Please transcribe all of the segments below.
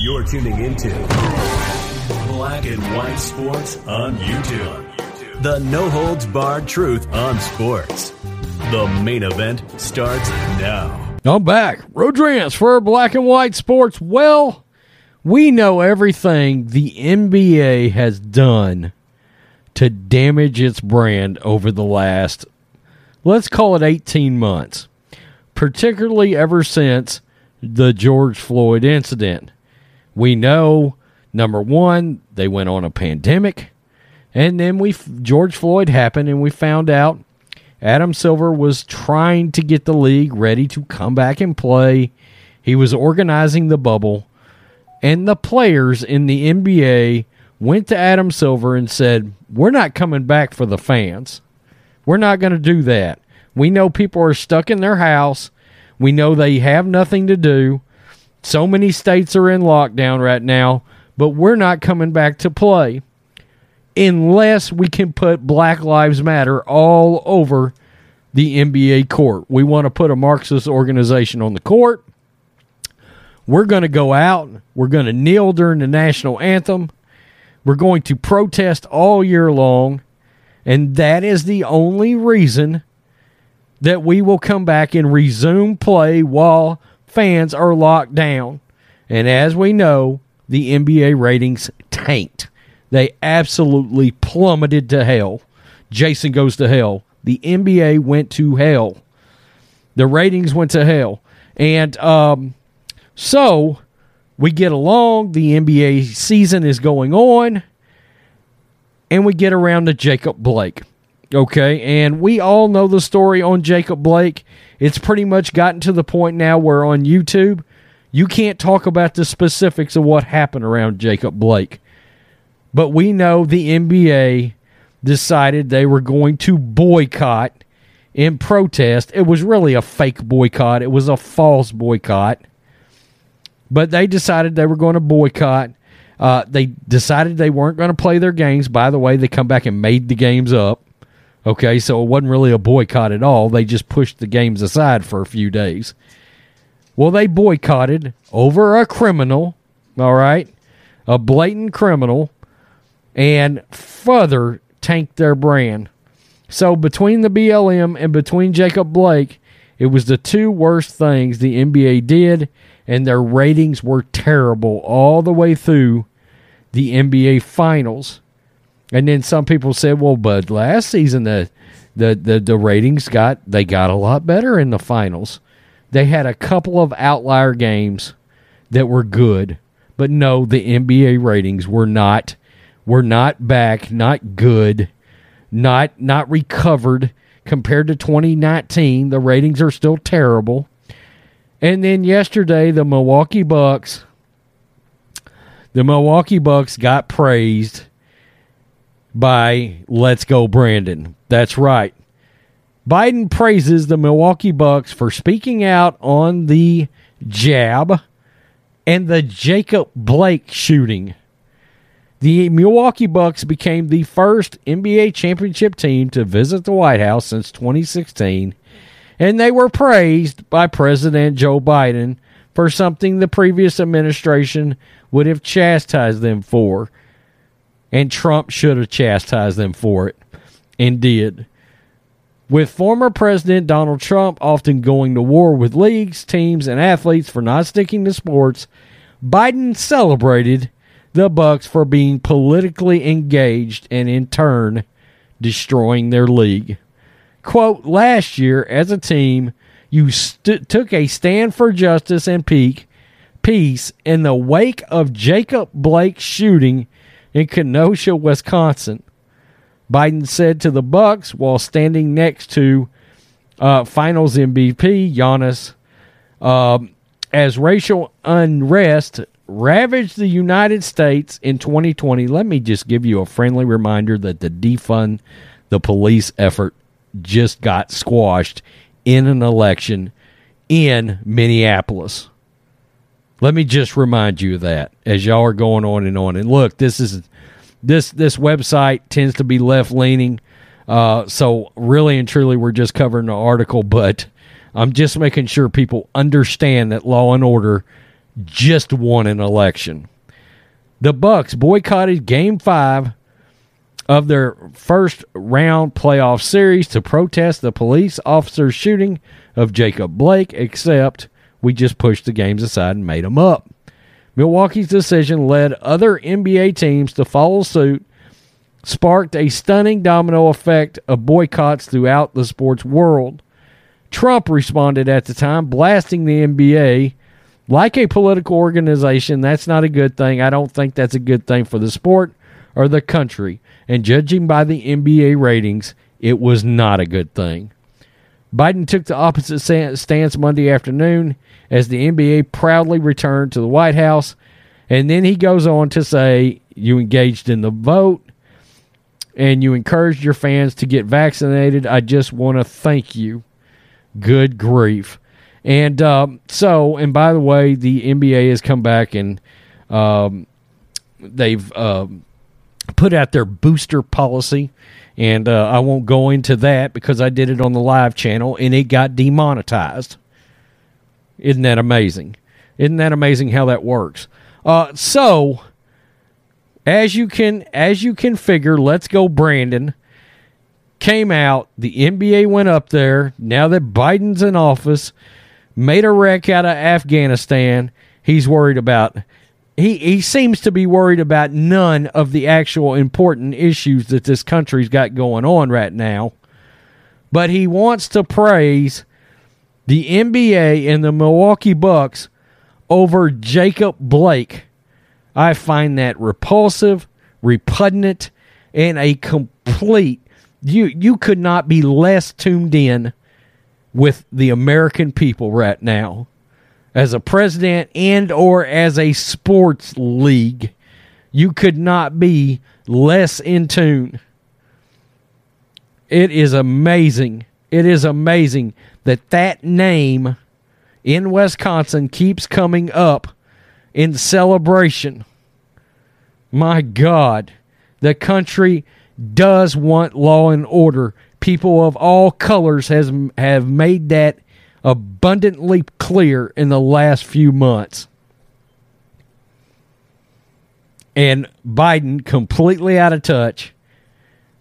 You're tuning into Black and White Sports on YouTube. The no holds barred truth on sports. The main event starts now. I'm back. Rodrance for Black and White Sports. Well, we know everything the NBA has done to damage its brand over the last, let's call it 18 months, particularly ever since the George Floyd incident. We know, number one, they went on a pandemic, and then we George Floyd happened, and we found out Adam Silver was trying to get the league ready to come back and play. He was organizing the bubble, and the players in the NBA went to Adam Silver and said, We're not coming back for the fans. We're not going to do that. We know people are stuck in their house. We know they have nothing to do. So many states are in lockdown right now, but we're not coming back to play unless we can put Black Lives Matter all over the NBA court. We want to put a Marxist organization on the court. We're going to go out. We're going to kneel during the national anthem. We're going to protest all year long. And that is the only reason that we will come back and resume play while fans are locked down. And as we know, the NBA ratings tanked. They absolutely plummeted to hell. Jason goes to hell. The NBA went to hell. The ratings went to hell. And um, so we get along. The NBA season is going on. And we get around to Jacob Blake. Okay. And we all know the story on Jacob Blake. It's pretty much gotten to the point now where on YouTube, you can't talk about the specifics of what happened around Jacob Blake. But we know the NBA decided they were going to boycott in protest. It was really a fake boycott, it was a false boycott. But they decided they were going to boycott. Uh, they decided they weren't going to play their games. By the way, they come back and made the games up. Okay, so it wasn't really a boycott at all. They just pushed the games aside for a few days. Well, they boycotted over a criminal, all right, a blatant criminal, and further tanked their brand. So between the BLM and between Jacob Blake, it was the two worst things the NBA did, and their ratings were terrible all the way through the NBA Finals. And then some people said, "Well, but last season the the the, the ratings got they got a lot better in the finals. They had a couple of outlier games that were good, but no, the NBA ratings were not were not back, not good, not not recovered compared to 2019. The ratings are still terrible. And then yesterday, the Milwaukee Bucks, the Milwaukee Bucks got praised by Let's Go Brandon. That's right. Biden praises the Milwaukee Bucks for speaking out on the jab and the Jacob Blake shooting. The Milwaukee Bucks became the first NBA championship team to visit the White House since 2016, and they were praised by President Joe Biden for something the previous administration would have chastised them for, and Trump should have chastised them for it, and did. With former President Donald Trump often going to war with leagues, teams, and athletes for not sticking to sports, Biden celebrated the Bucks for being politically engaged and in turn destroying their league. Quote, last year as a team, you st- took a stand for justice and peak, peace in the wake of Jacob Blake's shooting in Kenosha, Wisconsin. Biden said to the Bucks while standing next to uh, Finals MVP Giannis um, as racial unrest ravaged the United States in 2020, let me just give you a friendly reminder that the defund the police effort just got squashed in an election in Minneapolis. Let me just remind you of that as y'all are going on and on. And look, this is this this website tends to be left leaning. Uh, so really and truly, we're just covering the article, but I'm just making sure people understand that Law and Order just won an election. The Bucks boycotted Game Five of their first round playoff series to protest the police officer's shooting of Jacob Blake, except we just pushed the games aside and made them up. Milwaukee's decision led other NBA teams to follow suit, sparked a stunning domino effect of boycotts throughout the sports world. Trump responded at the time, blasting the NBA like a political organization. That's not a good thing. I don't think that's a good thing for the sport or the country. And judging by the NBA ratings, it was not a good thing. Biden took the opposite stance Monday afternoon as the NBA proudly returned to the White House. And then he goes on to say, You engaged in the vote and you encouraged your fans to get vaccinated. I just want to thank you. Good grief. And um, so, and by the way, the NBA has come back and um, they've um, put out their booster policy. And uh, I won't go into that because I did it on the live channel and it got demonetized. Isn't that amazing? Isn't that amazing how that works? Uh, so, as you can as you can figure, let's go, Brandon. Came out. The NBA went up there. Now that Biden's in office, made a wreck out of Afghanistan. He's worried about he he seems to be worried about none of the actual important issues that this country's got going on right now. But he wants to praise the NBA and the Milwaukee Bucks over Jacob Blake. I find that repulsive, repugnant, and a complete you you could not be less tuned in with the American people right now as a president and or as a sports league, you could not be less in tune. It is amazing. It is amazing that that name in Wisconsin keeps coming up in celebration. My God, the country does want law and order. People of all colors has have made that abundantly clear in the last few months. And Biden completely out of touch.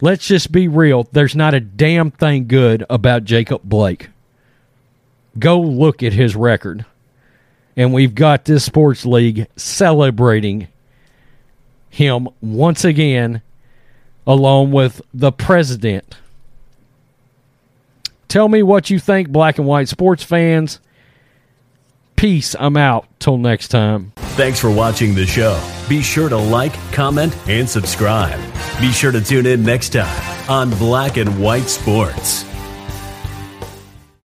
Let's just be real. There's not a damn thing good about Jacob Blake. Go look at his record. And we've got this sports league celebrating him once again, along with the president Tell me what you think, black and white sports fans. Peace. I'm out. Till next time. Thanks for watching the show. Be sure to like, comment, and subscribe. Be sure to tune in next time on Black and White Sports.